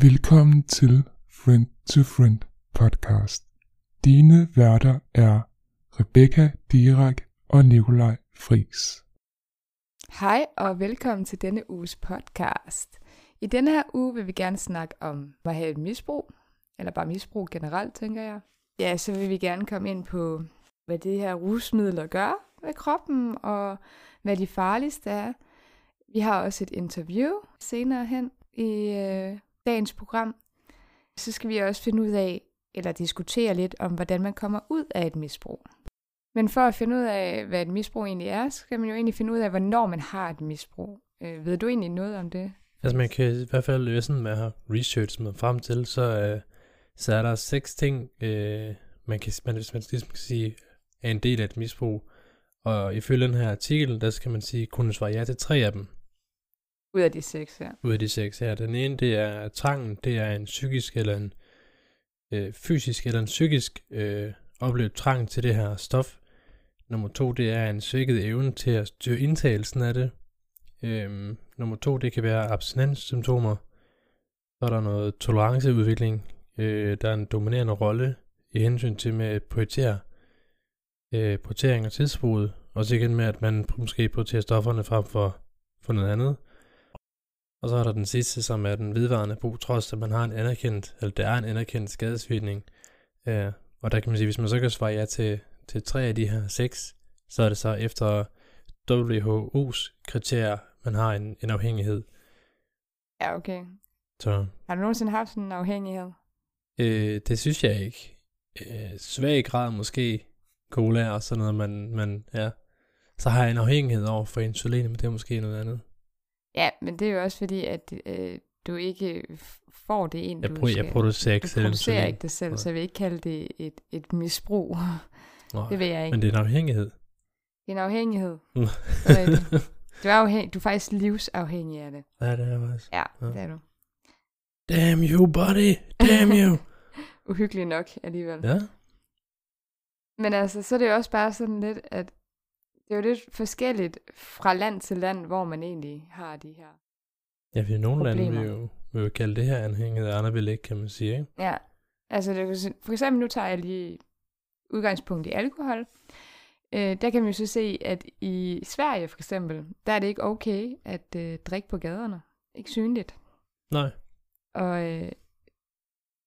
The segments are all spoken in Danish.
Velkommen til Friend to Friend podcast. Dine værter er Rebecca Dirak og Nikolaj Fris. Hej og velkommen til denne uges podcast. I denne her uge vil vi gerne snakke om at have et misbrug, eller bare misbrug generelt, tænker jeg. Ja, så vil vi gerne komme ind på, hvad det her rusmidler gør ved kroppen, og hvad de farligste er. Vi har også et interview senere hen i øh, dagens program. Så skal vi også finde ud af, eller diskutere lidt om, hvordan man kommer ud af et misbrug. Men for at finde ud af, hvad et misbrug egentlig er, så skal man jo egentlig finde ud af, hvornår man har et misbrug. Øh, ved du egentlig noget om det? Altså man kan i hvert fald løse sådan, med at research med frem til, så, øh, så er der seks ting, øh, man kan, man, hvis man ligesom kan sige, er en del af et misbrug. Og ifølge den her artikel, der skal man sige, kunne svare ja til tre af dem. Ud af de seks, ja. Ud af de seks her. Den ene, det er trangen, det er en psykisk eller en øh, fysisk eller en psykisk øh, oplevet trang til det her stof. Nummer to, det er en svækket evne til at styre indtagelsen af det. Øhm, nummer to, det kan være abstinenssymptomer. Så er der noget toleranceudvikling. Øh, der er en dominerende rolle i hensyn til med at prioritere øh, prioritering og tidsbruget. Også igen med, at man måske prioriterer stofferne frem for, for noget andet. Og så er der den sidste, som er den vedvarende brug, trods at man har en anerkendt, eller der er en anerkendt skadesvirkning. Øh, og der kan man sige, hvis man så kan svare ja til, til tre af de her seks, så er det så efter WHO's kriterier, man har en, en afhængighed. Ja, okay. Så Har du nogensinde haft sådan en afhængighed? øh, det synes jeg ikke. Øh, svag grad måske cola og sådan noget, men, men ja. Så har jeg en afhængighed over for insulin, men det er måske noget andet. Ja, men det er jo også fordi, at øh, du ikke får det ind, Jeg, du skal. jeg producerer ikke du selv producerer insulin. ikke det selv, Nej. så jeg vil ikke kalde det et, et misbrug. Nej, Det vil jeg ikke. Men det er en afhængighed. Det er en afhængighed. Så. Du er, afhæng, du er faktisk livsafhængig af det. ja, det er faktisk. Ja, Ja. det er du. Damn you, buddy! Damn you! Uhyggeligt nok alligevel. ja, Men altså, så er det jo også bare sådan lidt, at det er jo lidt forskelligt fra land til land, hvor man egentlig har de her. ja vi nogle lande Problemer. vil jo, vil jo kalde det her anhængighed, andre vil ikke, kan man sige. Ikke? Ja, altså det, for eksempel nu tager jeg lige udgangspunkt i alkohol. Øh, der kan man jo så se, at i Sverige for eksempel, der er det ikke okay at øh, drikke på gaderne. Ikke synligt. Nej, Og øh,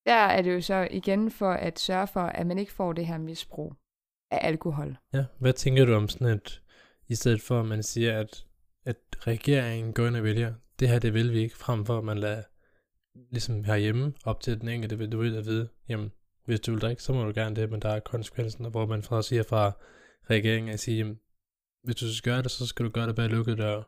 der er det jo så igen for at sørge for, at man ikke får det her misbrug af alkohol. ja. Hvad tænker du om sådan et, i stedet for at man siger, at, at regeringen går ind og vælger, det her det vil vi ikke, frem for at man lader ligesom herhjemme op til den enkelte, vil du vil at vide, jamen, hvis du vil drikke, så må du gerne det, men der er konsekvensen, hvor man fra siger fra regeringen at sige, jamen, hvis du skal gøre det, så skal du gøre det bag lukkede døre.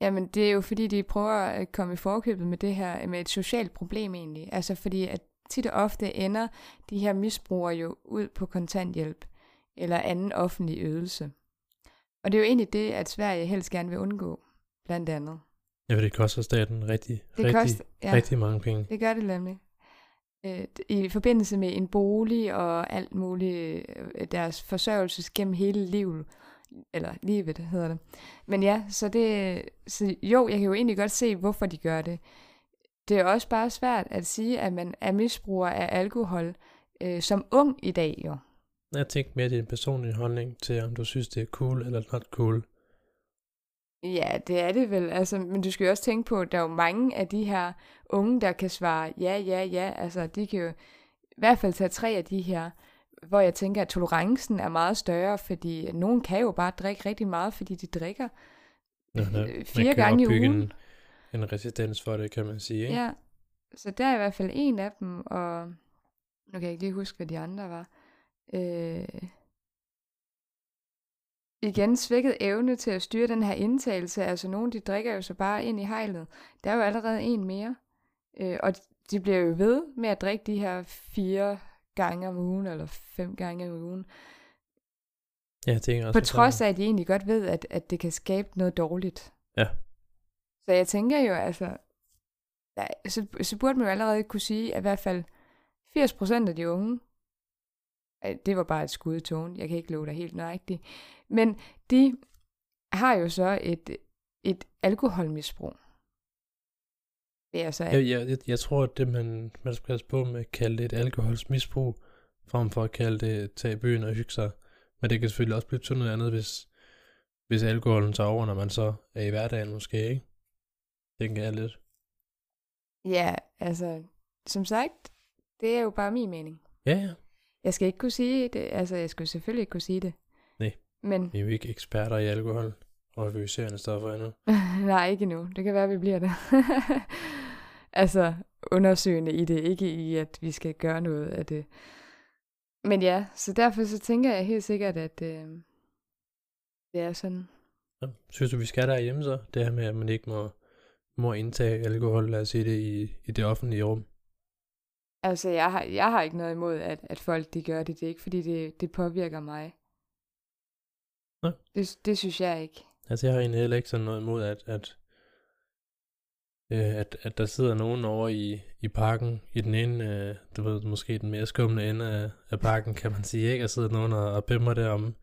Jamen, det er jo fordi, de prøver at komme i forkøbet med det her, med et socialt problem egentlig. Altså fordi, at tit og ofte ender de her misbrugere jo ud på kontanthjælp eller anden offentlig ydelse. Og det er jo egentlig det, at Sverige helst gerne vil undgå, blandt andet. Ja, for det koster staten rigtig, Det rigtig, koster, ja, rigtig mange penge. det gør det nemlig. Øh, I forbindelse med en bolig og alt muligt, øh, deres forsørgelse gennem hele livet, eller livet hedder det. Men ja, så det, så jo, jeg kan jo egentlig godt se, hvorfor de gør det. Det er også bare svært at sige, at man er misbruger af alkohol øh, som ung i dag jo. Jeg tænkte mere din personlige holdning til, om du synes, det er cool eller not cool. Ja, det er det vel. Altså, men du skal jo også tænke på, at der er jo mange af de her unge, der kan svare ja, ja, ja. Altså, de kan jo i hvert fald tage tre af de her, hvor jeg tænker, at tolerancen er meget større, fordi nogen kan jo bare drikke rigtig meget, fordi de drikker der, øh, fire gange i ugen. En, en resistens for det, kan man sige. Ikke? Ja, så der er i hvert fald en af dem, og nu kan jeg ikke lige huske, hvad de andre var. Øh, igen svækket evne til at styre den her indtagelse. Altså nogen, de drikker jo så bare ind i hejlet. Der er jo allerede en mere. Øh, og de bliver jo ved med at drikke de her fire gange om ugen, eller fem gange om ugen. Ja, jeg tænker også, På trods af, at de egentlig godt ved, at, at det kan skabe noget dårligt. Ja. Så jeg tænker jo, altså, der, så, så burde man jo allerede kunne sige, at i hvert fald 80% af de unge, det var bare et skud i tågen, jeg kan ikke love dig helt nøjagtigt, men de har jo så et, et alkoholmisbrug. Det er så, Jeg, jeg, jeg, jeg tror, at det, man, man skal passe på med at kalde det et alkoholsmisbrug, frem for at kalde det tage i byen og hygge sig. Men det kan selvfølgelig også blive til noget andet, hvis, hvis alkoholen tager over, når man så er i hverdagen måske, ikke? Tænker jeg lidt. ja, altså, som sagt, det er jo bare min mening. Ja, ja. Jeg skal ikke kunne sige det, altså jeg skulle selvfølgelig ikke kunne sige det. Nej. Men Vi er jo ikke eksperter i alkohol og euforiserende stoffer endnu. nej, ikke endnu. Det kan være, vi bliver det. altså undersøgende i det, ikke i, at vi skal gøre noget af det. Men ja, så derfor så tænker jeg helt sikkert, at øh, det er sådan. Så, synes du, vi skal derhjemme så? Det her med, at man ikke må, må indtage alkohol, lad os sige det, i, i det offentlige rum. Altså, jeg har, jeg har ikke noget imod, at, at folk de gør det. Det er ikke, fordi det, det påvirker mig. Nej. Det, det synes jeg ikke. Altså, jeg har egentlig heller ikke sådan noget imod, at, at, øh, at, at der sidder nogen over i, i parken, i den ene, øh, du ved, måske den mere skumle ende af, af parken, kan man sige, ikke? Og sidder nogen og, og bimmer derom.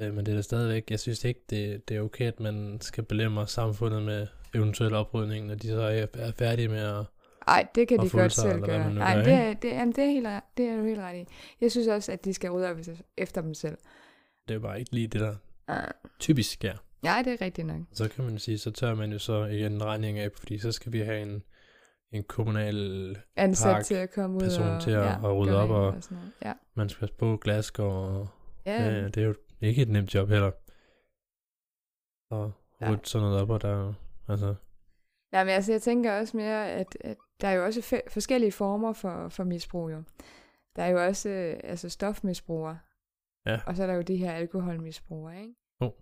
Øh, men det er da stadigvæk, jeg synes ikke, det, det er okay, at man skal belemre samfundet med eventuel oprydning, når de så er færdige med at... Nej, det kan Og de godt sig, selv gøre. Nej, det er, det, er, det, er helt, det er du helt ret i. Jeg synes også, at de skal rydde op efter dem selv. Det er bare ikke lige det, der Ah. typisk sker. Nej, det er rigtigt nok. Så kan man sige, så tør man jo så igen en regning af, fordi så skal vi have en, en kommunal Ansat Park, til at komme ud person og, til at- at rydde op og- noget. Ja, Man skal på glasgård, og ja. ja. ja, det er jo ikke et nemt job heller. Og rydde sådan noget op, og der er altså, Nej, men altså, jeg tænker også mere, at, at der er jo også fe- forskellige former for, for misbrug, jo. Der er jo også øh, altså stofmisbrugere. Ja. Og så er der jo de her alkoholmisbrugere, ikke? Jo.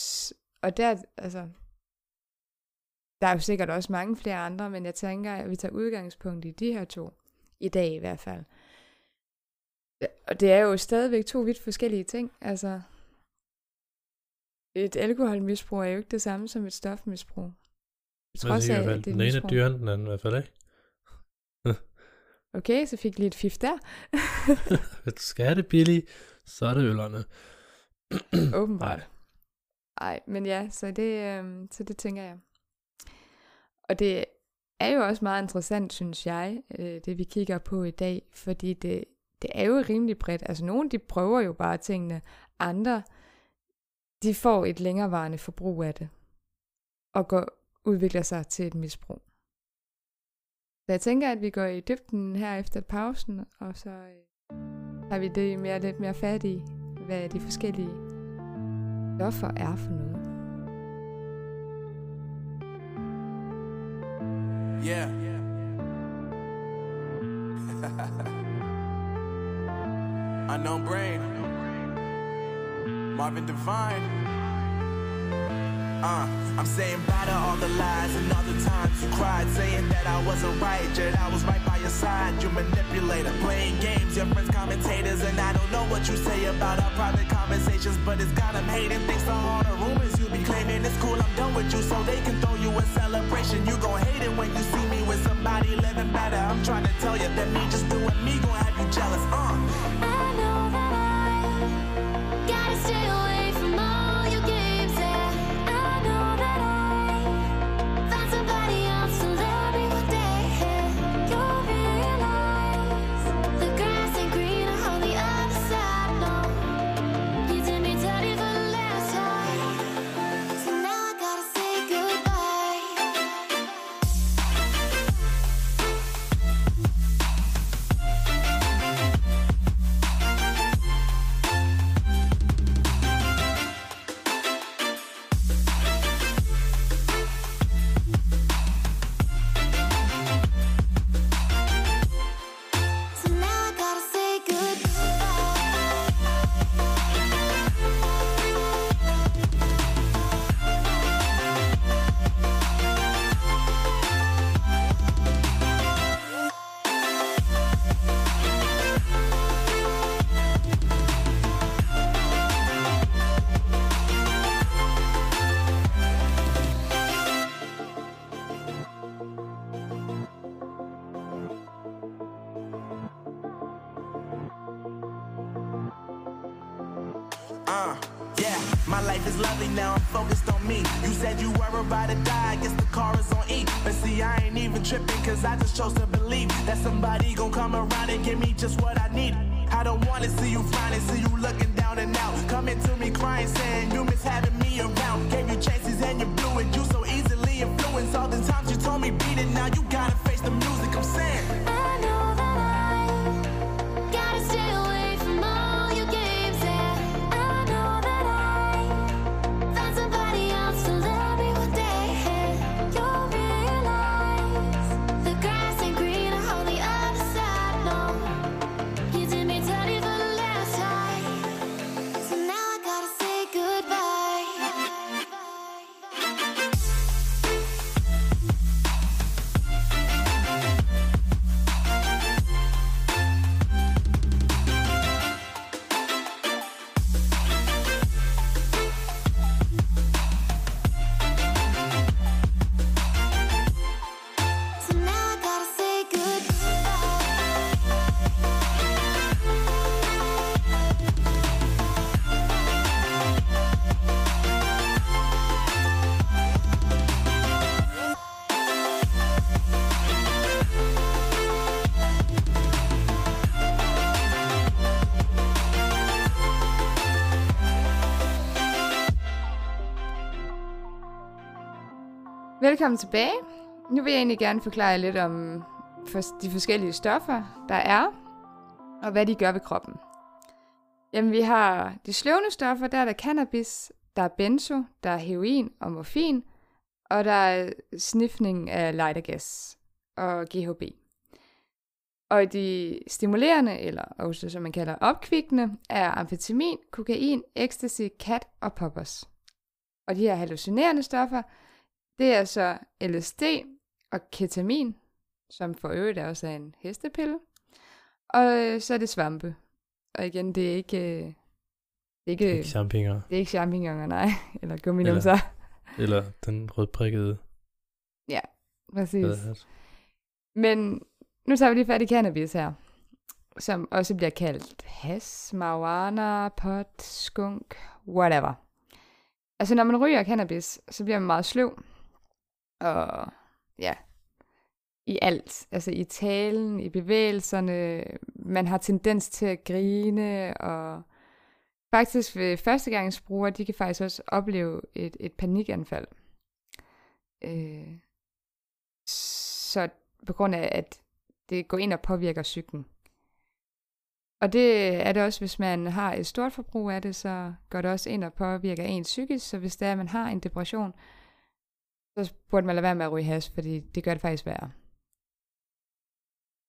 S- og der, altså, der er jo sikkert også mange flere andre, men jeg tænker, at vi tager udgangspunkt i de her to. I dag i hvert fald. Og det er jo stadigvæk to vidt forskellige ting. Altså, et alkoholmisbrug er jo ikke det samme som et stofmisbrug. Trods af, at det er den ene er dyrere end den anden i hvert fald, ikke? Okay, så fik lige et fif der. Hvis du skal det billigt, så er det øllerne. Åbenbart. Nej. Men ja, så det, øhm, så det tænker jeg. Og det er jo også meget interessant, synes jeg, øh, det vi kigger på i dag, fordi det, det er jo rimelig bredt. Altså nogle, de prøver jo bare tingene. Andre, de får et længerevarende forbrug af det. Og går, udvikler sig til et misbrug. Så jeg tænker, at vi går i dybden her efter pausen, og så øh, har vi det mere, lidt mere fat i, hvad de forskellige stoffer er for noget. Yeah. Unknown brain. Marvin Divine. Uh, I'm saying bye to all the lies and all the times you cried, saying that I wasn't right, yet I was right by your side. You manipulator, playing games, your friends commentators, and I don't know what you say about our private conversations, but it's got them hating. Thanks to all the rumors you be claiming, it's cool. I'm done with you, so they can throw you a celebration. You gon' hate it when you see me with somebody living better. I'm trying to tell you that me just doing me gon' have you jealous. Uh. Focused on me. You said you were about to die, I guess the car is on E. But see, I ain't even tripping, cause I just chose to believe that somebody gon' come around and give me just what I need. I don't wanna see you frowning, see you looking down and out. Coming to me crying, saying you miss having me around. Gave you chances and you blew it. You so easily influenced. All the times you told me beat it, now you gotta face the music. Velkommen tilbage. Nu vil jeg egentlig gerne forklare lidt om de forskellige stoffer, der er, og hvad de gør ved kroppen. Jamen, vi har de sløvende stoffer, der er der cannabis, der er benzo, der er heroin og morfin, og der er sniffning af lightergas og GHB. Og de stimulerende, eller også som man kalder opkvikkende, er amfetamin, kokain, ecstasy, kat og poppers. Og de her hallucinerende stoffer, det er så LSD og ketamin, som for øvrigt er også er en hestepille. Og øh, så er det svampe. Og igen, det er ikke, øh, det er ikke, Ikke champignoner. det er ikke champignoner, nej. Eller gumminumser. Eller den rødprikkede Præcis. badehat. Men nu tager vi lige fat i cannabis her. Som også bliver kaldt has, marijuana, pot, skunk, whatever. Altså når man ryger cannabis, så bliver man meget sløv. Og ja, i alt. Altså i talen, i bevægelserne. Man har tendens til at grine, og faktisk ved førstegangsbrugere, de kan faktisk også opleve et, et panikanfald. Øh, så på grund af, at det går ind og påvirker psyken. Og det er det også, hvis man har et stort forbrug af det, så går det også ind og påvirker ens psykisk. Så hvis det er, at man har en depression, så burde man lade være med at ryge hash, fordi det gør det faktisk værre.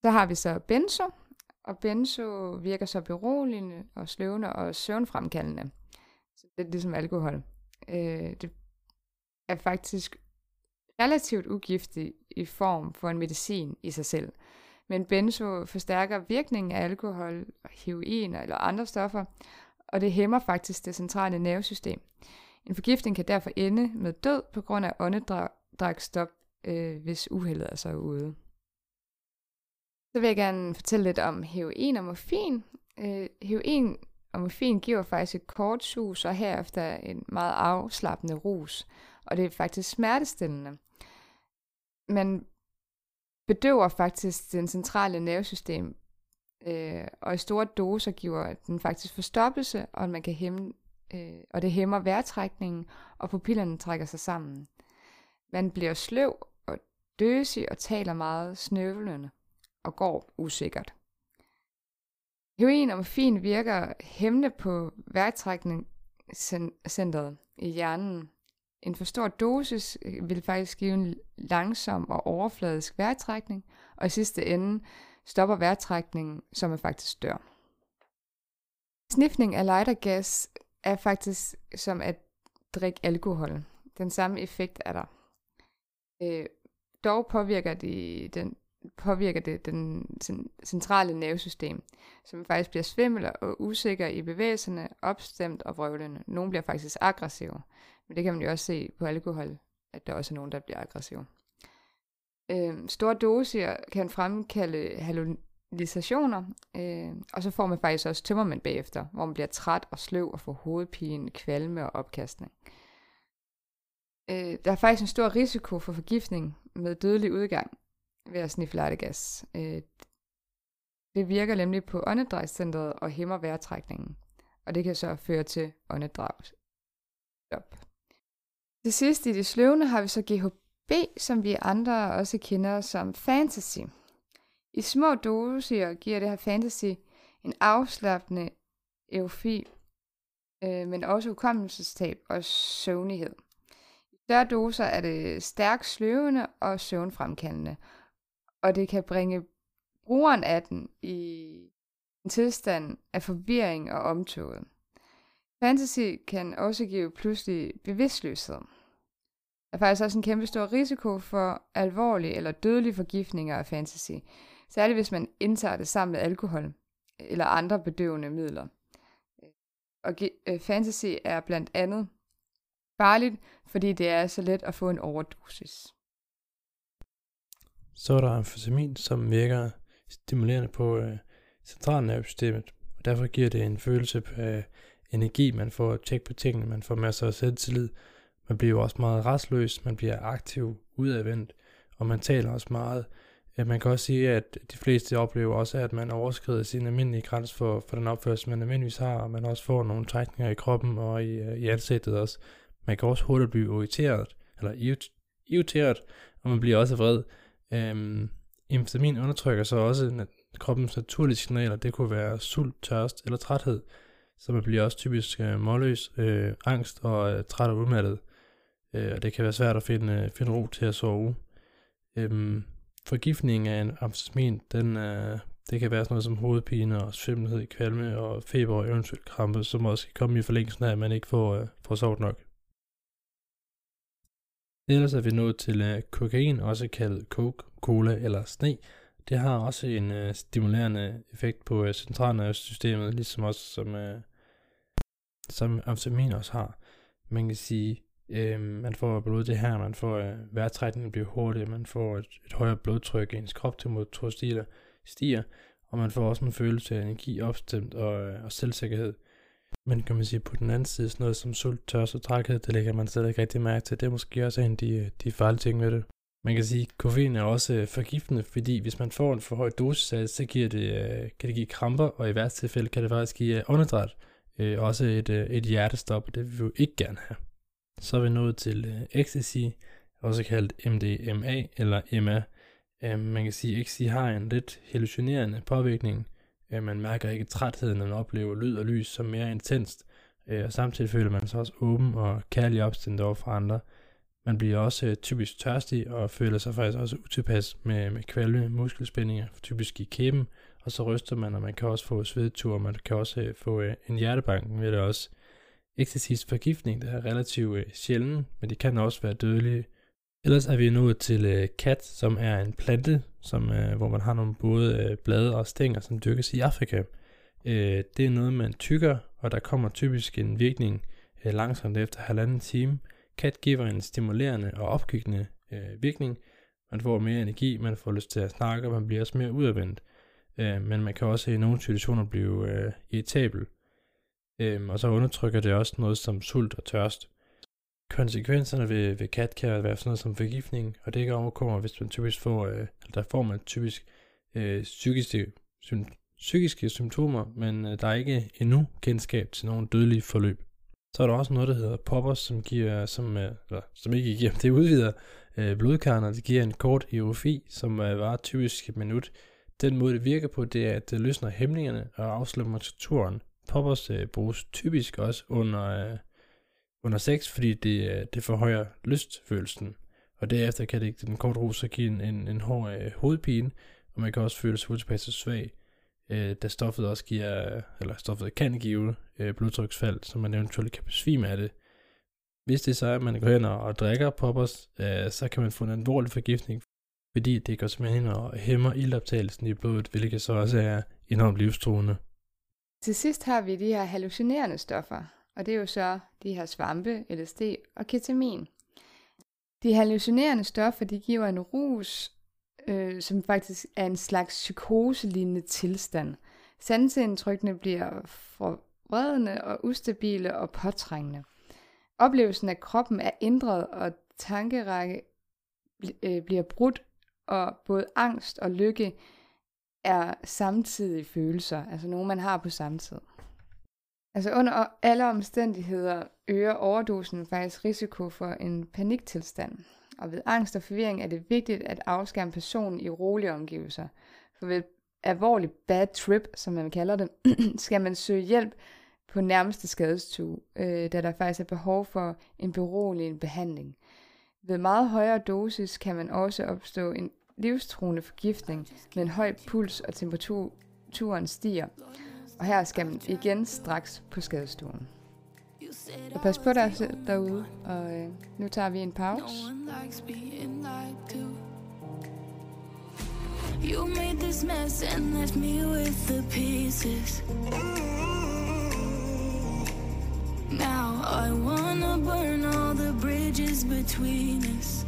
Så har vi så benzo, og benzo virker så beroligende og sløvende og søvnfremkaldende. Så det er ligesom alkohol. Øh, det er faktisk relativt ugiftig i form for en medicin i sig selv. Men benzo forstærker virkningen af alkohol, heroin eller andre stoffer, og det hæmmer faktisk det centrale nervesystem. En forgiftning kan derfor ende med død på grund af åndedrætsstop, øh, hvis uheldet er så ude. Så vil jeg gerne fortælle lidt om heroin og morfin. Øh, heroin og morfin giver faktisk et kort sus, og herefter en meget afslappende rus. Og det er faktisk smertestillende. Man bedøver faktisk den centrale nervesystem, øh, og i store doser giver den faktisk forstoppelse, og man kan hæmme, øh, og det hæmmer vejrtrækningen, og pupillerne trækker sig sammen. Man bliver sløv og døsig og taler meget snøvlende og går usikkert. Heroin og morfin virker hæmmende på vejrtrækningscentret i hjernen. En for stor dosis øh, vil faktisk give en langsom og overfladisk vejrtrækning, og i sidste ende stopper vejrtrækningen, som er faktisk dør. Sniffning af lightergas er faktisk som at drikke alkohol. Den samme effekt er der. Øh, dog påvirker, det den, påvirker det den centrale nervesystem, som faktisk bliver svimmel og usikker i bevægelserne, opstemt og vrøvlende. Nogle bliver faktisk aggressive, men det kan man jo også se på alkohol, at der også er nogen, der bliver aggressive. Øh, store doser kan fremkalde hallucinationer, øh, og så får man faktisk også tømmermænd bagefter, hvor man bliver træt og sløv og får hovedpine, kvalme og opkastning. Øh, der er faktisk en stor risiko for forgiftning med dødelig udgang. ved at sniffe lattergas. Øh, det virker nemlig på åndedrætscentret og hæmmer vejrtrækningen, og det kan så føre til åndedrætsstop. Til sidst i det sløvende har vi så GHB, som vi andre også kender som fantasy. I små doser giver det her fantasy en afslappende eufi, øh, men også hukommelsestab og søvnighed. I større doser er det stærkt sløvende og søvnfremkaldende, og det kan bringe brugeren af den i en tilstand af forvirring og omtoget. Fantasy kan også give pludselig bevidstløshed. Der er faktisk også en kæmpe stor risiko for alvorlige eller dødelige forgiftninger af fantasy, særligt hvis man indtager det sammen med alkohol eller andre bedøvende midler. Og øh, fantasy er blandt andet farligt, fordi det er så let at få en overdosis. Så er der amfetamin, som virker stimulerende på øh, centralnervesystemet, og derfor giver det en følelse af energi, man får tjek på tingene, man får masser af selvtillid, man bliver også meget restløs, man bliver aktiv, udadvendt, og man taler også meget. Ja, man kan også sige, at de fleste oplever også, at man overskrider sin almindelige grænse for, for den opførsel, man almindeligvis har, og man også får nogle trækninger i kroppen og i, øh, i ansigtet også. Man kan også hurtigt blive irriteret, eller irriteret, og man bliver også vred. Øhm, amfetamin undertrykker så også kroppens naturlige signaler. Det kunne være sult, tørst eller træthed. Så man bliver også typisk øh, målløs, øh, angst og øh, træt og udmattet. Øh, og det kan være svært at finde, øh, finde ro til at sove. Øhm, forgiftning af en amfetamin, den, øh, det kan være sådan noget som hovedpine og svimmelhed, kvalme og feber og eventuelt krampe, som også kan komme i forlængelsen af, at man ikke får, øh, får sovet nok. Ellers er vi nået til øh, kokain, også kaldet coke, cola eller sne. Det har også en øh, stimulerende effekt på øh, centralnervesystemet, ligesom også som, øh, som amfetamin også har. Man kan sige, øh, man får blod det her, man får øh, vejrtrækningen bliver hurtigere, man får et, et højere blodtryk, ens kroptemperatur stiger, stiger, og man får også en følelse af energi, opstemt og, øh, og selvsikkerhed. Men kan man sige, på den anden side, sådan noget som sult, tørst og trækhed, det lægger man slet ikke rigtig mærke til. Det er måske også en af de, øh, de farlige ting ved det. Man kan sige, at koffein er også øh, forgiftende, fordi hvis man får en for høj dosis af det, så giver det, øh, kan det give kramper, og i værste tilfælde kan det faktisk give øh, åndedræt. Også et, et hjertestop, og det vil vi jo ikke gerne have. Så er vi nået til øh, ecstasy, også kaldt MDMA eller MA. Øh, man kan sige, at ecstasy har en lidt hallucinerende påvirkning. Øh, man mærker ikke trætheden, når man oplever lyd og lys som mere intenst, øh, og samtidig føler man sig også åben og kærlig opstændt over for andre. Man bliver også øh, typisk tørstig og føler sig faktisk også utilpas med, med kvalme, muskelspændinger, typisk i kæben, og så ryster man, og man kan også få svedtur, man kan også øh, få øh, en hjertebanken ved det også. Ecstasys forgiftning, det er relativt øh, sjælden, men det kan også være dødelige. Ellers er vi nået til øh, kat, som er en plante, som, øh, hvor man har nogle både øh, blade og stænger, som dyrkes i Afrika. Øh, det er noget, man tykker, og der kommer typisk en virkning øh, langsomt efter halvanden time. Kat giver en stimulerende og opkvikkende øh, virkning. Man får mere energi, man får lyst til at snakke, og man bliver også mere udadvendt. Øh, men man kan også i nogle situationer blive øh, irritabel. Øh, og så undertrykker det også noget som sult og tørst. Konsekvenserne ved, ved kat kan være sådan noget som forgiftning, og det kan overkomme, hvis man typisk får, øh, der får man typisk øh, psykiske, sym, psykiske symptomer, men øh, der er ikke endnu kendskab til nogen dødelige forløb. Så er der også noget, der hedder poppers, som, giver, som, øh, eller, som ikke giver, det udvider øh, blodkarner, det giver en kort erofi, som øh, varer typisk et minut. Den måde, det virker på, det er, at det løsner hæmningerne og afslører muskulaturen. Poppers øh, bruges typisk også under, øh, under sex, fordi det, øh, det forhøjer lystfølelsen. Og derefter kan det den korte rus give en, en, en hård øh, hovedpine, og man kan også føle sig utilpas svag, øh, da stoffet også giver, eller stoffet kan give øh, blodtryksfald, så man eventuelt kan besvime af det. Hvis det så er, at man går hen og drikker poppers, øh, så kan man få en alvorlig forgiftning, fordi det går simpelthen ind og hæmmer ildoptagelsen i blodet, hvilket så også er enormt livstruende. Til sidst har vi de her hallucinerende stoffer, og det er jo så de her svampe, LSD og ketamin. De hallucinerende stoffer, de giver en rus, øh, som faktisk er en slags psykoselignende tilstand. Sanseindtrykkene bliver forvredende og ustabile og påtrængende. Oplevelsen af kroppen er ændret, og tankerække øh, bliver brudt, Og både angst og lykke er samtidige følelser, altså nogle, man har på samme tid. Altså under alle omstændigheder øger overdosen faktisk risiko for en paniktilstand. Og ved angst og forvirring er det vigtigt at afskærme personen i rolige omgivelser. For ved alvorlig bad trip, som man kalder det, skal man søge hjælp på nærmeste skadestue, øh, da der faktisk er behov for en beroligende behandling. Ved meget højere dosis kan man også opstå en livstruende forgiftning med en høj puls og temperaturen stiger. Og her skal man igen straks på skadestuen. Og pas på dig selv derude, og øh, nu tager vi en pause. You made this mess and left me with the pieces. Now I wanna burn all the bridges between us.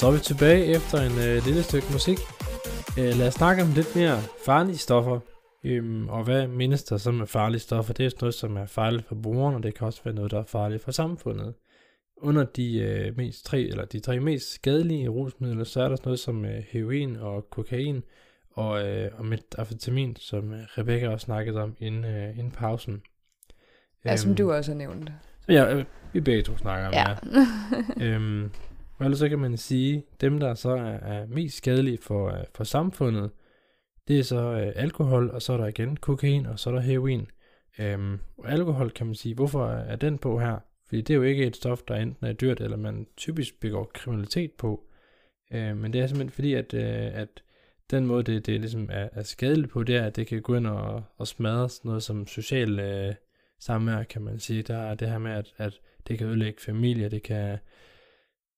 Så er vi tilbage efter en øh, lille stykke musik. Øh, lad os snakke om lidt mere farlige stoffer. Øhm, og hvad mindes der så med farlige stoffer? Det er noget, som er farligt for brugeren, og det kan også være noget, der er farligt for samfundet. Under de, øh, mest tre, eller de tre mest skadelige rusmidler, så er der sådan noget som øh, heroin og kokain, og, øh, og metafetamin, som øh, Rebecca også snakkede om inden, øh, inden pausen. Ja, som Øhm, du også har nævnt. Så ja, øh, vi begge to snakker om Ja. ja. øhm, og ellers så kan man sige, dem der så er, er mest skadelige for, øh, for samfundet, det er så øh, alkohol, og så er der igen kokain, og så er der heroin. Øhm, og alkohol kan man sige, hvorfor er den på her? Fordi det er jo ikke et stof, der enten er dyrt, eller man typisk begår kriminalitet på. Øh, men det er simpelthen fordi, at, øh, at den måde, det, det ligesom er, er skadeligt på, det er, at det kan gå ind og, og smadre sådan noget som social øh, samvær, kan man sige. Der er det her med, at, at det kan ødelægge familier, det kan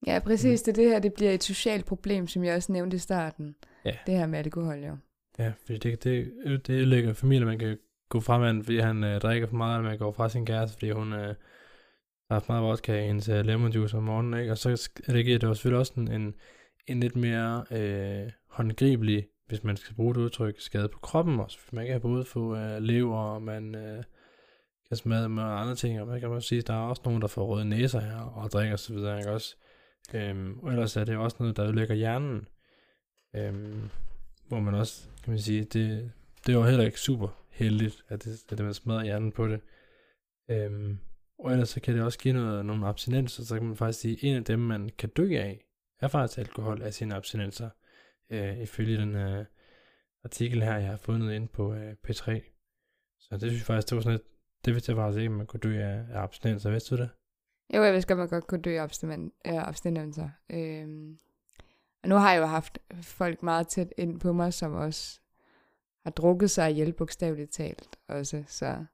Ja, præcis. Det, det her det bliver et socialt problem, som jeg også nævnte i starten. Ja. Det her med alkohol, jo. Ja, fordi det, det, det ødelægger familien. Man kan gå fra manden, fordi han øh, drikker for meget, eller man går fra sin kæreste, fordi hun øh, har haft meget vodka i hendes øh, lemon juice om morgenen, ikke? Og så er det, giver det jo selvfølgelig også en, en, en lidt mere øh, håndgribelig, hvis man skal bruge det udtryk, skade på kroppen også. For man kan både få øh, lever, og man øh, kan smadre med andre ting, og man kan også sige, der er også nogen, der får røde næser her, og drikker osv., ikke også? Øhm, og ellers er det også noget, der ødelægger hjernen. Øhm, hvor man også, kan man sige, det, det er jo heller ikke super heldigt, at det, at det man smadrer hjernen på det. Øhm, og ellers så kan det også give noget, nogle abstinenser, så kan man faktisk sige, at en af dem, man kan dø af, er faktisk alkohol af sine abstinenser, øh, ifølge den øh, artikel her, jeg har fundet ind på øh, P3. Så det synes jeg faktisk, det var sådan lidt, det vidste jeg faktisk ikke, at man kunne dø af, af abstinenser, vidste du det? Jo, jeg vidste godt, man godt kunne dø af abstinen- af abstinenser. Øhm, og nu har jeg jo haft folk meget tæt ind på mig, som også har drukket sig ihjel bogstaveligt talt også. Så,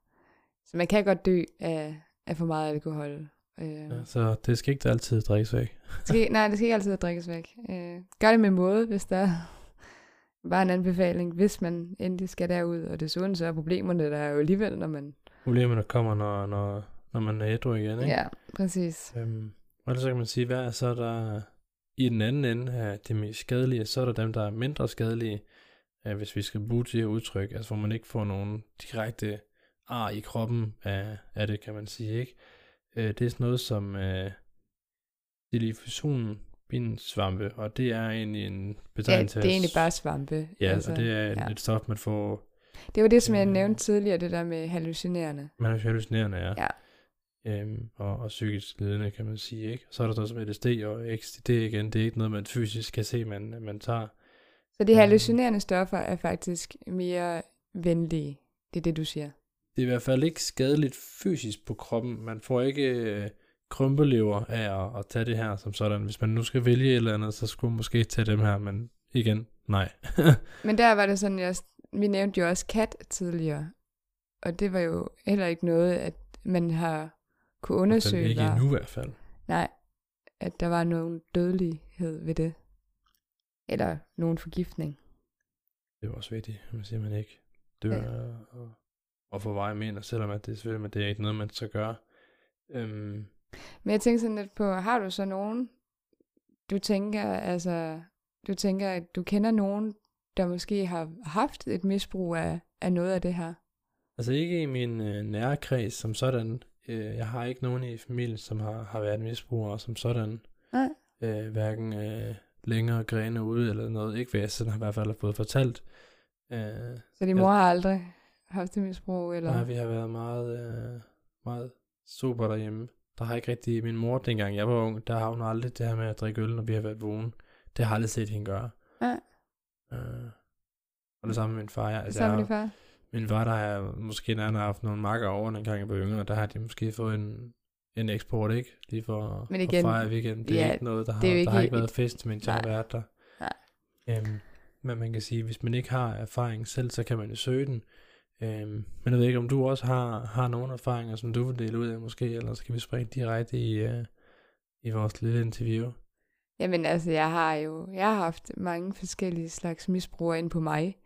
så man kan godt dø af, af for meget alkohol. Øh, Ja, så det skal ikke altid drikkes væk. skal, nej, det skal ikke altid drikkes væk. Øh, gør det med måde, hvis der er bare en anbefaling, hvis man endelig skal derud. Og desuden så er problemerne der er jo alligevel, når man... Problemerne kommer, når, når, når man er ædru igen, ikke? Ja, præcis. Øhm, og ellers så kan man sige, hvad er så der i den anden ende af det mest skadelige, så er der dem, der er mindre skadelige, øh, hvis vi skal bruge det her udtryk, altså hvor man ikke får nogen direkte ar i kroppen af, af det, kan man sige, ikke? Øh, det er sådan noget som øh, diliffusion bindsvampe, og det er egentlig en Ja, betegnelse det er egentlig bare svampe. Ja, altså, og det er ja. ja. et stof, man får, Det var det, som jeg Øh. nævnte tidligere, det der med hallucinerende. man er hallucinerende, ja. Ja. Øhm, og, og psykisk lidende, kan man sige, ikke? Så er der noget som LSD og XTD igen, det er ikke noget, man fysisk kan se, man, man tager. Så de Øhm. hallucinerende stoffer er faktisk mere venlige. Det er det, du siger. Det er i hvert fald ikke skadeligt fysisk på kroppen. Man får ikke øh, krympelever af at, at tage det her som sådan. Hvis man nu skal vælge et eller andet, så skulle man måske tage dem her, men igen, nej. Men der var det sådan, jeg, vi nævnte jo også kat tidligere. Og det var jo heller ikke noget, at man har kunne undersøge. ikke der- endnu i hvert fald. Nej, at der var nogen dødelighed ved det. Eller nogen forgiftning. Det er jo også vigtigt, man siger, man ikke dør Ja. og, og får veje mener, selvom at det er selvfølgelig, men det er ikke noget, man skal gøre. Øhm, Men jeg tænker sådan lidt på, har du så nogen, du tænker, altså, du tænker, at du kender nogen, der måske har haft et misbrug af, af noget af det her? Altså ikke i min øh, nære kreds som sådan. Øh, jeg har ikke nogen i familien, som har, har været misbrugere som sådan. Nej. Øh, hverken øh, længere grene ude eller noget. Ikke hvad jeg sådan har i hvert fald har fået fortalt. Øh, Så din mor har aldrig haft et misbrug? Eller? nej, vi har været meget, øh, meget super derhjemme. Der har ikke rigtig, min mor dengang jeg var ung, der har hun aldrig det her med at drikke øl, når vi har været vågen. Det har jeg aldrig set hende gøre. Nej. Øh, og det samme med min far. Jeg, altså, Så jeg, med din far? Min far, der har måske, når han har haft nogle makker over, en gang jeg var yngre, der har de måske fået en, en eksport, ikke? Lige for Men at igen, fejre weekend. Det er ja, ikke noget, der har, jo der ikke har ikke et- været fest, mens jeg har været der. Nej. Øhm, men man kan sige, hvis man ikke har erfaring selv, så kan man jo søge den. Øhm, men jeg ved ikke, om du også har, har nogle erfaringer, som du vil dele ud af måske, eller så kan vi springe direkte i, uh, i vores lille interview. Jamen altså, jeg har jo jeg har haft mange forskellige slags misbrugere ind på mig.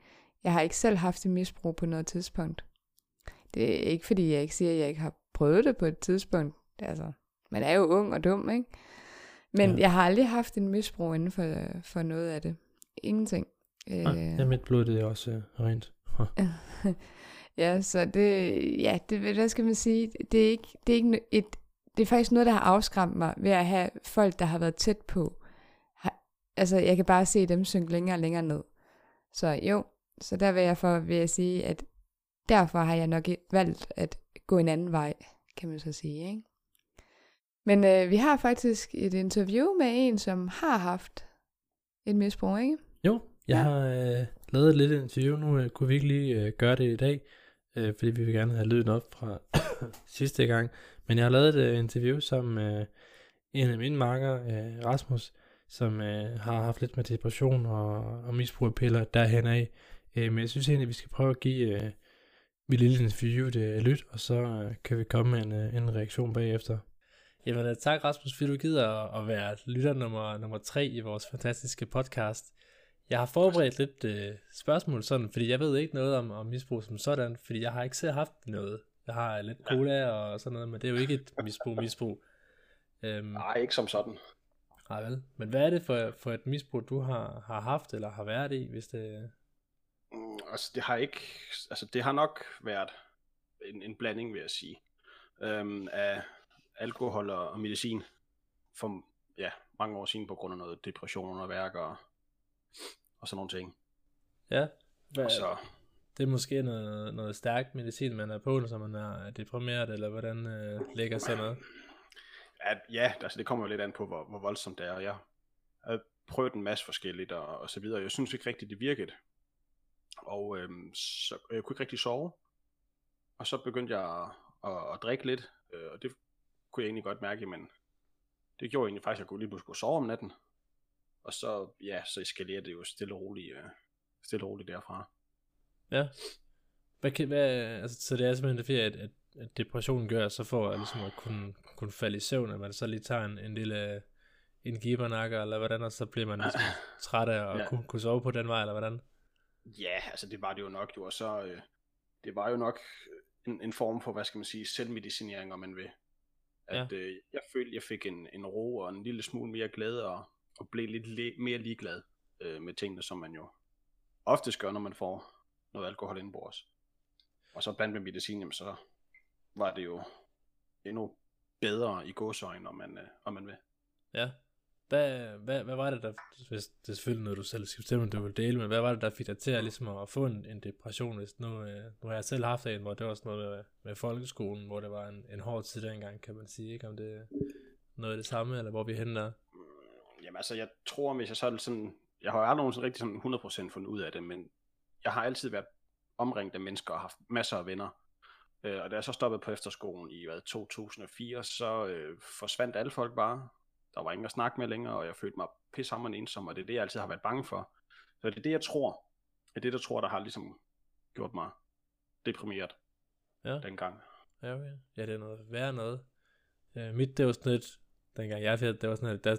Jeg har ikke selv haft et misbrug på noget tidspunkt. Det er ikke, fordi jeg ikke siger, at jeg ikke har prøvet det på et tidspunkt. Altså, man er jo ung og dum, ikke? Men Ja. jeg har aldrig haft en misbrug inden for, for noget af det. Ingenting. Øh. Ja, mit blod det er også uh, rent. ja, så det, ja, det, hvad skal man sige, det er ikke, det er ikke et, det er faktisk noget, der har afskræmt mig ved at have folk, der har været tæt på. Har, altså, jeg kan bare se dem synke længere og længere ned. Så jo, så der vil jeg, for, vil jeg sige, at derfor har jeg nok valgt at gå en anden vej, kan man så sige, ikke? Men øh, vi har faktisk et interview med en, som har haft et misbrug, ikke? Jo, jeg ja. har øh, lavet et lille interview. Nu øh, kunne vi ikke lige øh, gøre det i dag, øh, fordi vi vil gerne have lyden op fra sidste gang. Men jeg har lavet et øh, interview som øh, en af mine marker, øh, Rasmus, som øh, har haft lidt med depression og, og misbrug af piller derhen af. Øh, men jeg synes egentlig, vi skal prøve at give øh, mit lille interview det et lyt, og så øh, kan vi komme med en, øh, en reaktion bagefter. Jamen, øh, tak Rasmus, fordi du gider at- at være lytter nummer, nummer tre i vores fantastiske podcast. Jeg har forberedt lidt øh, spørgsmål sådan, fordi jeg ved ikke noget om, om misbrug som sådan, fordi jeg har ikke selv haft noget. Jeg har lidt cola og sådan noget, men det er jo ikke et misbrug, misbrug. Øhm, Nej, ikke som sådan. nej vel. Men hvad er det for, for et misbrug, du har, har haft eller har været i, hvis det... Mm, altså, det har ikke, altså, det har nok været en, en blanding, vil jeg sige, øhm, af alkohol og, og medicin for ja, mange år siden på grund af noget depression og værk og, og sådan nogle ting. Ja, hvad, Og så, det er måske noget, noget stærkt medicin, man er på, så man er deprimeret, eller hvordan øh, ligger sådan noget? at, ja, altså, det kommer jo lidt an på, hvor, hvor voldsomt det er. Jeg har prøvet en masse forskelligt og, og så videre. Jeg synes ikke rigtigt, det virkede. Og øhm, så, jeg kunne ikke rigtig sove. Og så begyndte jeg at, at, at drikke lidt, øh, og det kunne jeg egentlig godt mærke, men det gjorde egentlig faktisk, at jeg kunne lige pludselig kunne sove om natten. Og så, ja, så eskalerede det jo stille og roligt, øh, stille og roligt derfra. Ja. Hvad, kan, hvad, altså, så det er simpelthen det fordi, at, at, at depressionen gør, så for at, ligesom at kunne, kunne falde i søvn, at man så lige tager en, en lille en gibernakker, eller hvordan, og så bliver man ligesom træt af at ja. kunne, kunne sove på den vej, eller hvordan? Ja, altså det var det jo nok jo, og så øh, det var jo nok en, en form for, hvad skal man sige, selvmedicinering, om man vil. At øh, jeg følte, jeg fik en, en ro og en lille smule mere glæde, og, og blev lidt le- mere ligeglad øh, med tingene, som man jo oftest gør, når man får noget alkohol indenbords. Og så blandt med medicin, jamen, så var det jo endnu bedre i gåsøjne, om man, øh, om man vil. Ja. Hvad, hvad, hvad var det, der, hvis det er selvfølgelig noget, du selv skal bestemme, du vil dele, men hvad var det, der fik dig til at, ligesom at få en, en depression? Hvis nu, øh, nu har jeg selv haft en, hvor det var sådan noget med, med folkeskolen, hvor det var en, en hård tid dengang, kan man sige, ikke? Om det er noget af det samme, eller hvor vi henter. Jamen altså, jeg tror, hvis jeg så sådan... Jeg har aldrig nogensinde rigtig sådan 100% fundet ud af det, men jeg har altid været omringet af mennesker og haft masser af venner. Øh, og da jeg så stoppede på efterskolen i hvad, 2004, så øh, forsvandt alle folk bare. Der var ingen at snakke med længere, og jeg følte mig pissehammerende ensom, og det er det, jeg altid har været bange for. Så det er det, jeg tror. Det er det, der tror, der har ligesom gjort mig deprimeret Ja. dengang. Ja, okay. Ja, det er noget værre noget. Ja, mit, det var sådan lidt, dengang jeg fik, det var sådan lidt, der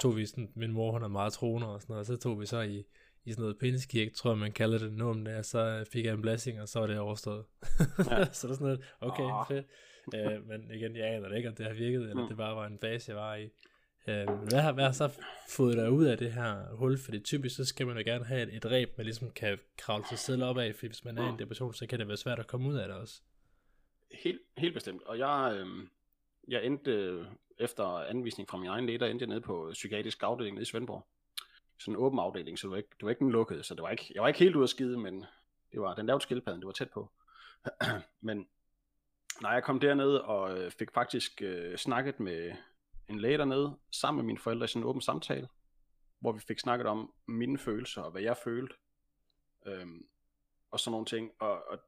tog vi sådan, min mor, hun er meget troende og sådan noget, og så tog vi så i, i sådan noget pindeskirke, tror jeg, man kalder det nu om det, og så fik jeg en blessing, og så var det overstået. Ja. så det er sådan lidt, okay, Åh. fedt. Øh, men igen, jeg aner da ikke, om det har virket, eller Mm. det bare var en fase, jeg var i. Øh, hvad har, hvad har så fået dig ud af det her hul? Fordi typisk, så skal man jo gerne have et, et ræb, man ligesom kan kravle sig selv op af, fordi hvis man er i en depression, så kan det være svært at komme ud af det også. Helt, helt bestemt. Og jeg, øh, jeg endte øh, efter anvisning fra min egen læge, der endte jeg nede på psykiatrisk afdeling nede i Svendborg. Sådan en åben afdeling, så det var ikke, det var ikke den lukkede, så det var ikke, jeg var ikke helt ude at skide, men det var, den lavede skildpadden, det var tæt på. men når jeg kom derned og øh, fik faktisk øh, snakket med en læge dernede, sammen med mine forældre i sådan en åben samtale, hvor vi fik snakket om mine følelser og hvad jeg følte, øhm, og sådan nogle ting, og, og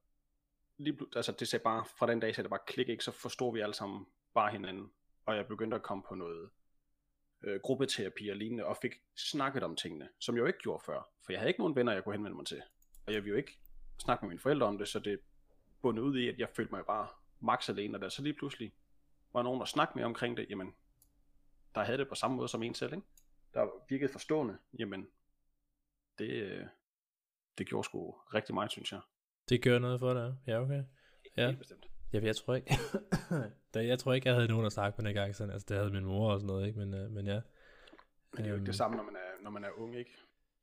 lige, altså det sagde bare, fra den dag sagde det bare klik, ikke, så forstod vi alle sammen bare hinanden, og jeg begyndte at komme på noget øh, gruppeterapi og lignende, og fik snakket om tingene, som jeg jo ikke gjorde før, for jeg havde ikke nogen venner, jeg kunne henvende mig til, og jeg ville jo ikke snakke med mine forældre om det, så det bundet ud i, at jeg følte mig bare max alene, og der så lige pludselig var nogen, der snakkede med omkring det, jamen, der havde det på samme måde som en selv, ikke? der virkede forstående, jamen, det, øh, det gjorde sgu rigtig meget, synes jeg. Det gør noget for dig, ja okay. Ja. Helt bestemt. Ja, jeg tror ikke, da, jeg tror ikke, jeg havde nogen at snakke med dengang, sådan, altså det havde min mor og sådan noget, ikke? Men, øh, men ja. Men det er jo ikke Øhm. det samme, når man er, når man er ung, ikke?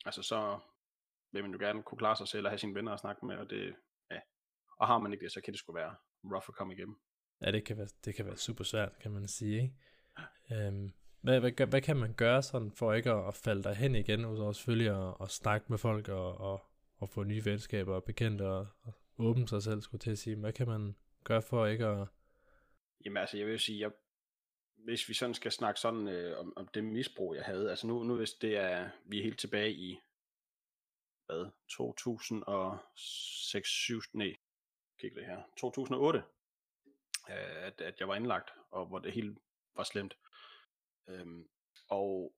Altså, så vil man jo gerne kunne klare sig selv og have sine venner at snakke med, og det, ja. Og har man ikke det, så kan det sgu være rough at komme igennem. Ja, det kan være, det kan være super svært, kan man sige, ikke? Øhm, hvad, hvad, hvad kan man gøre sådan, for ikke at, at falde dig hen igen, udover selvfølgelig at, at snakke med folk og, og, og få nye venskaber og bekendte og, og åbne sig selv, skulle til at sige. Hvad kan man gøre for ikke at... Jamen altså, jeg vil sige, jeg, hvis vi sådan skal snakke sådan øh, om, om det misbrug, jeg havde, altså nu, nu hvis det er, vi er helt tilbage i, hvad, 2006, 7, nej, kig det her, 2008, øh, at, at jeg var indlagt, og hvor det hele var slemt. Øhm, og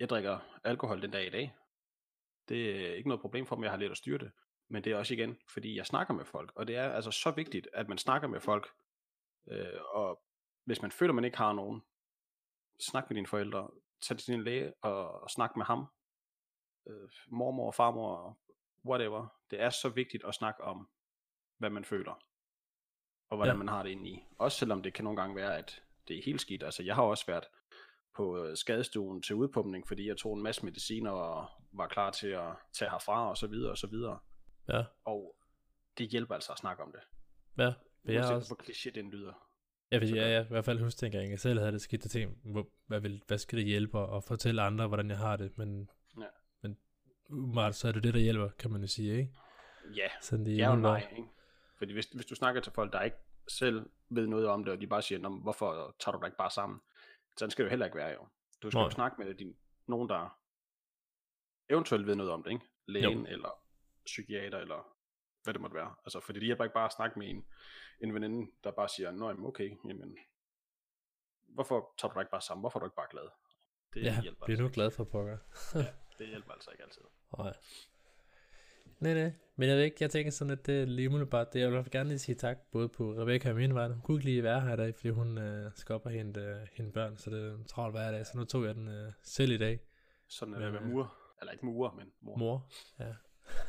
jeg drikker alkohol den dag i dag. Det er ikke noget problem for mig, jeg har let at styre det. Men det er også igen, fordi jeg snakker med folk, og det er altså så vigtigt, at man snakker med folk, Øh, og hvis man føler, man ikke har nogen, snak med dine forældre, tag til din læge og, og snak med ham. Øh, mormor, farmor, whatever. Det er så vigtigt at snakke om, hvad man føler. Og hvordan ja. man har det inde i. Også selvom det kan nogle gange være, at det er helt skidt. Altså, jeg har også været på øh, skadestuen til udpumpning, fordi jeg tog en masse mediciner og var klar til at tage herfra og så videre og så videre. Ja, Og det hjælper altså at snakke om det. ja. Men jeg også, hvor kliché den lyder. jeg, vil, jeg, jeg, i hvert fald huske dengang, jeg selv havde det skidt, og tænkte, hvor, hvad, vil, hvad skal det hjælpe, og fortælle andre, hvordan jeg har det, men, Ja. men umiddelbart, så er det det, der hjælper, kan man jo sige, ikke? Ja, Sådan det Ja og nej, ikke? Fordi hvis, hvis du snakker til folk, der ikke selv ved noget om det, og de bare siger, "Nå, men hvorfor tager du dig ikke bare sammen? Sådan skal det jo heller ikke være jo. Du skal Nej. jo snakke med din, nogen, der eventuelt ved noget om det, ikke? Lægen, Jo. eller psykiater, eller hvad det måtte være. Altså, fordi det hjælper ikke bare at snakke med en, en veninde, der bare siger, jamen, okay, jamen, hvorfor tager du dig ikke bare sammen? Hvorfor er du ikke bare glad? Det Ja, hjælper bliver altså ikke. glad for pokker. Det hjælper altså ikke altid. Nej. Nej, nej. Men jeg ved ikke, jeg tænker sådan, at det er lige umiddelbart det. Jeg vil gerne lige sige tak, både på Rebecca og min vej. Hun kunne ikke lige være her i dag, fordi hun øh, skal op og hente, øh, hente børn, så det er en travl hverdag. Så nu tog jeg den øh, selv i dag. Sådan er det med mur. Eller ikke mur, men mor. Mor. Ja.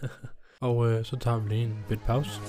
og øh, så tager vi lige en bit pause.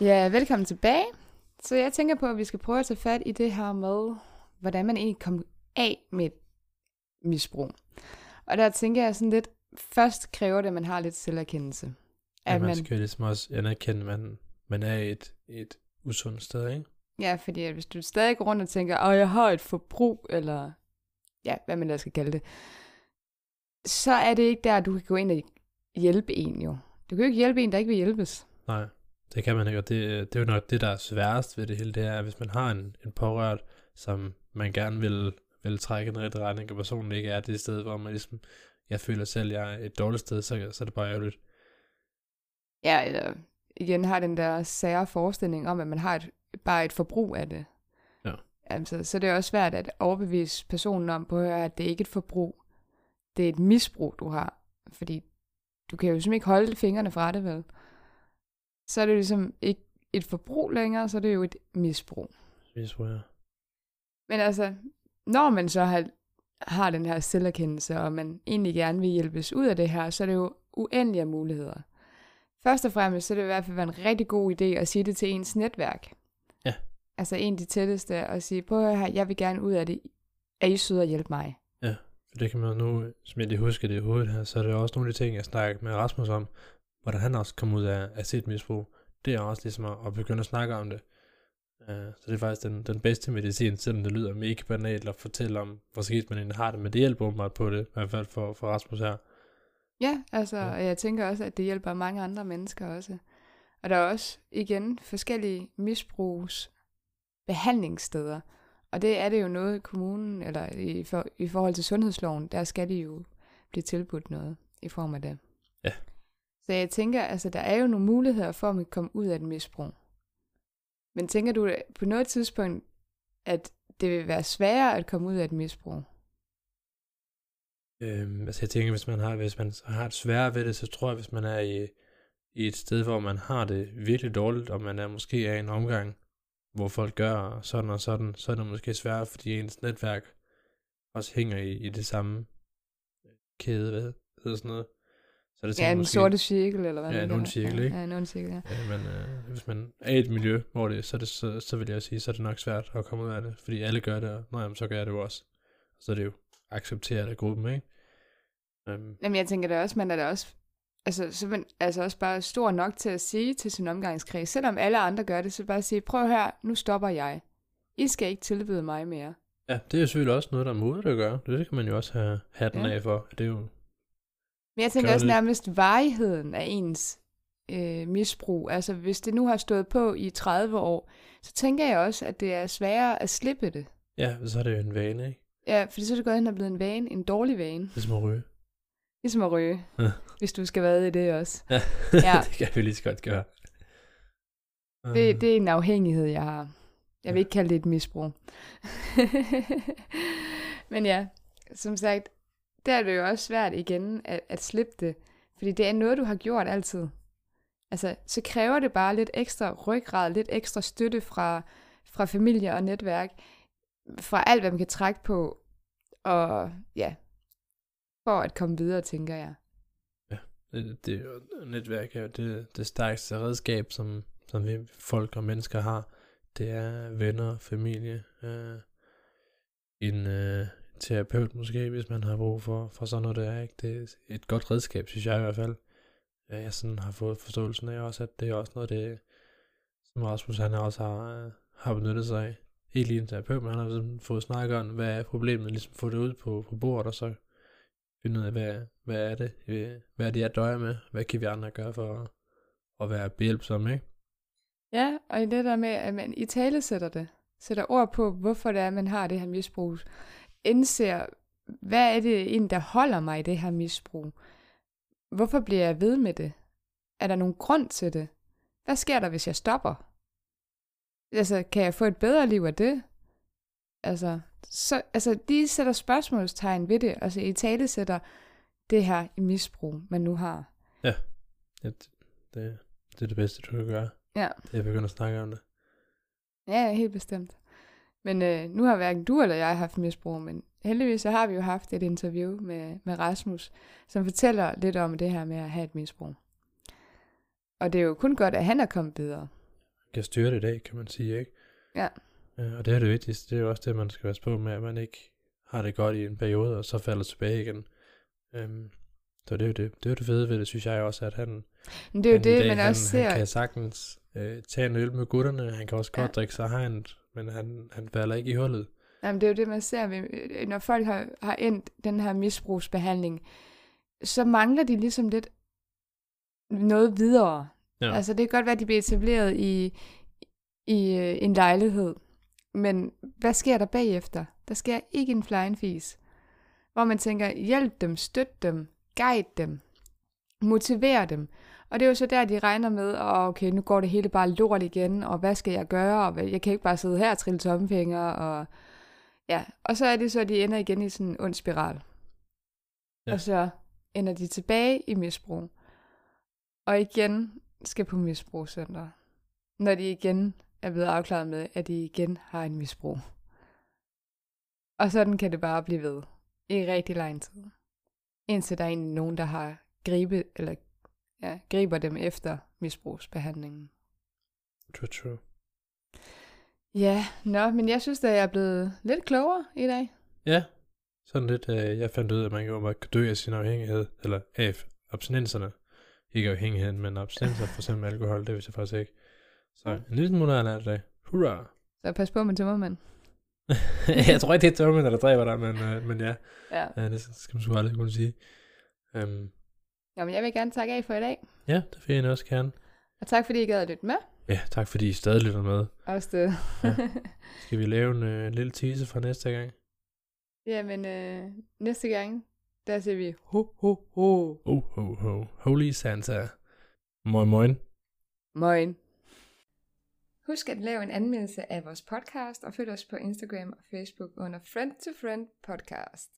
Ja, velkommen tilbage. Så jeg tænker på, at vi skal prøve at tage fat i det her med, hvordan man egentlig kommer af med et misbrug. Og der tænker jeg sådan lidt, først kræver det, at man har lidt selverkendelse. Ja, At man man, skal jo ligesom også anerkende, at man, man er et, et usundt sted, ikke? ja, fordi at hvis du stadig går rundt og tænker, at jeg har et forbrug, eller ja, hvad man ellers skal kalde det, så er det ikke der, du kan gå ind og hjælpe en jo. Du kan jo ikke hjælpe en, der ikke vil hjælpes. Nej, det kan man ikke, og det, det er jo nok det, der er sværest ved det hele, det er, at hvis man har en, en pårørt, som man gerne vil, vil trække en rigtig retning, og personen ikke er det sted, hvor man ligesom, jeg føler selv, jeg er et dårligt sted, så, så er det bare ærgerligt. Ja, eller igen har den der sære forestilling om, at man har et, bare et forbrug af det. Ja. Altså, så det er også svært at overbevise personen om på, at det ikke er et forbrug. Det er et misbrug, du har. Fordi du kan jo simpelthen ikke holde fingrene fra det, vel? Så er det ligesom ikke et forbrug længere, så er det jo et misbrug. Misbrug, ja. Men altså, når man så har, har den her selverkendelse, og man egentlig gerne vil hjælpes ud af det her, så er det jo uendelige muligheder. Først og fremmest, så er det i hvert fald en rigtig god idé at sige det til ens netværk. Ja. Altså en af de tætteste, og sige, prøv at her, jeg vil gerne ud af det. Er I søde at hjælpe mig? For det kan man nu, som jeg lige husker det i hovedet her, så er det også nogle af de ting, jeg snakker med Rasmus om, hvordan han også kom ud af, af sit misbrug. Det er også ligesom at, at begynde at snakke om det. Uh, så det er faktisk den, den bedste medicin, selvom det lyder mega banalt at fortælle om, hvor skidt man egentlig har det, men det hjælper åbenbart på det, i hvert fald for, for Rasmus her. Ja, altså, Ja. og jeg tænker også, at det hjælper mange andre mennesker også. Og der er også, igen, forskellige misbrugs behandlingssteder. Og det er det jo noget, kommunen, eller i, for, i forhold til sundhedsloven, der skal de jo blive tilbudt noget i form af det. Så jeg tænker, altså, der er jo nogle muligheder for, at man kan komme ud af et misbrug. Men tænker du på noget tidspunkt, at det vil være sværere at komme ud af et misbrug? Øhm, altså jeg tænker, hvis man har, hvis man har et svært ved det, så tror jeg, hvis man er i, i et sted, hvor man har det virkelig dårligt, og man er måske er i en omgang, hvor folk gør sådan og sådan, så er det måske sværere, fordi ens netværk også hænger i, i det samme kæde, hvad hedder sådan noget. Så det Ja, en sorte cirkel, eller hvad Ja, en ond cirkel, ja, ikke? Ja, en ond cirkel, ja. Ja, men øh, hvis man er i et miljø, hvor det, så, det, så, så vil jeg sige, så er det nok svært at komme ud af det, fordi alle gør det, og nå, jamen, så gør jeg det jo også. Så er det jo accepteret af gruppen, ikke? Um, Jamen, jeg tænker da også, man er da også, altså, så man altså også bare stor nok til at sige til sin omgangskreds, selvom alle andre gør det, så bare sige, prøv her, nu stopper jeg. I skal ikke tilbyde mig mere. ja, det er selvfølgelig også noget, der er modigt at gøre. Det kan man jo også have hatten Ja. af for. Det er jo, Men jeg tænker også det. nærmest varigheden af ens øh, misbrug. Altså, hvis det nu har stået på i 30 år, så tænker jeg også, at det er sværere at slippe det. ja, så er det jo en vane, ikke? Ja, fordi så er det gået hen og blevet en vane, en dårlig vane. Ligesom at ryge. Ligesom at ryge, Ja. hvis du skal være i det også. Ja, Ja. det kan vi lige så godt gøre. Det, det er en afhængighed, jeg har. Jeg vil ikke kalde det et misbrug. Men ja, som sagt, der er det jo også svært igen at, at slippe det. Fordi det er noget, du har gjort altid. Altså, så kræver det bare lidt ekstra ryggrad, lidt ekstra støtte fra, fra familie og netværk, fra alt, hvad man kan trække på, og ja, for at komme videre, tænker jeg. Det, det, netværk er jo det, det stærkeste redskab, som, som vi folk og mennesker har. Det er venner, familie, øh, en øh, terapeut måske, hvis man har brug for, for sådan noget der. Ikke? Det er et godt redskab, synes jeg i hvert fald. Jeg sådan har fået forståelsen af også, at det er også noget, det, som Rasmus han også har, øh, har benyttet sig af. Ikke lige en terapeut, men han har sådan fået snakket om, hvad er problemet, ligesom få det ud på, på bordet, og så finde ud af, hvad, hvad er det, øh, hvad er det, jeg døjer med, hvad kan vi andre gøre for at, at være behjælpsomme, ikke? Ja, og i det der med, at man i tale sætter det, sætter ord på, hvorfor det er, man har det her misbrug, indser, hvad er det egentlig, der holder mig i det her misbrug? Hvorfor bliver jeg ved med det? Er der nogen grund til det? Hvad sker der, hvis jeg stopper? Altså, kan jeg få et bedre liv af det? Altså, så, altså de sætter spørgsmålstegn ved det, altså i tale sætter det her misbrug, man nu har. Ja, det, det, det er det bedste, du kan gøre. Ja. Det er at begynde at snakke om det. Ja, helt bestemt. Men øh, nu har hverken du eller jeg haft misbrug, men heldigvis så har vi jo haft et interview med, med Rasmus, som fortæller lidt om det her med at have et misbrug. Og det er jo kun godt, at han er kommet videre. Kan styre det i dag, kan man sige, ikke? Ja. Og det er det vigtigste. Det er jo også det, man skal være på med, at man ikke har det godt i en periode, og så falder tilbage igen. Øhm, Så det er jo det, det, er jo det fede ved det, synes jeg også, at han, Men det er jo det, dag, man han, også ser. han kan sagtens øh, tage en øl med gutterne, han kan også godt Ja. ja. drikke sig hegn, men han, han falder ikke i hullet. Jamen, det er jo det, man ser, ved, øh, når folk har, har endt den her misbrugsbehandling, så mangler de ligesom lidt noget videre. Ja. Altså, det kan godt være, at de bliver etableret i, i øh, en lejlighed, men hvad sker der bagefter? Der sker ikke en flying fis. Hvor man tænker, hjælp dem, støt dem, guide dem, motiver dem. Og det er jo så der, de regner med, og okay, nu går det hele bare lort igen, og hvad skal jeg gøre, og jeg kan ikke bare sidde her og trille tommelfingre, og ja, og så er det så, at de ender igen i sådan en ond spiral. Ja. Og så ender de tilbage i misbrug, og igen skal på misbrugscenter, når de igen er blevet afklaret med, at de igen har en misbrug. Og sådan kan det bare blive ved i rigtig lang tid. Indtil der er egentlig nogen, der har gribet, eller ja, griber dem efter misbrugsbehandlingen. True, true. Ja, nå, men jeg synes, at jeg er blevet lidt klogere i dag. Ja, sådan lidt, øh, jeg fandt ud af, at man jo bare kan dø af sin afhængighed, eller af abstinenserne. Ikke afhængigheden, men abstinenser, for eksempel alkohol, det vidste jeg faktisk ikke. Så en lille smule har jeg lært. Hurra! Så pas på med tømmermand. jeg tror ikke, det er tømmen, der dræber dig, men, øh, men ja, Ja. ja, det skal man sgu aldrig kunne sige. Um, Nå, men jeg vil gerne takke af for i dag. ja, det vil jeg også gerne. Og tak fordi I gad at lytte med. Ja, tak fordi I stadig lytter med. Også det. Ja. Skal vi lave en øh, lille teaser for næste gang? Jamen, øh, næste gang, der ser vi ho, ho, ho. Oh, ho, ho. Holy Santa. Moin, moin. Moin. Husk at lave en anmeldelse af vores podcast, og følg os på Instagram og Facebook under Friend to Friend Podcast.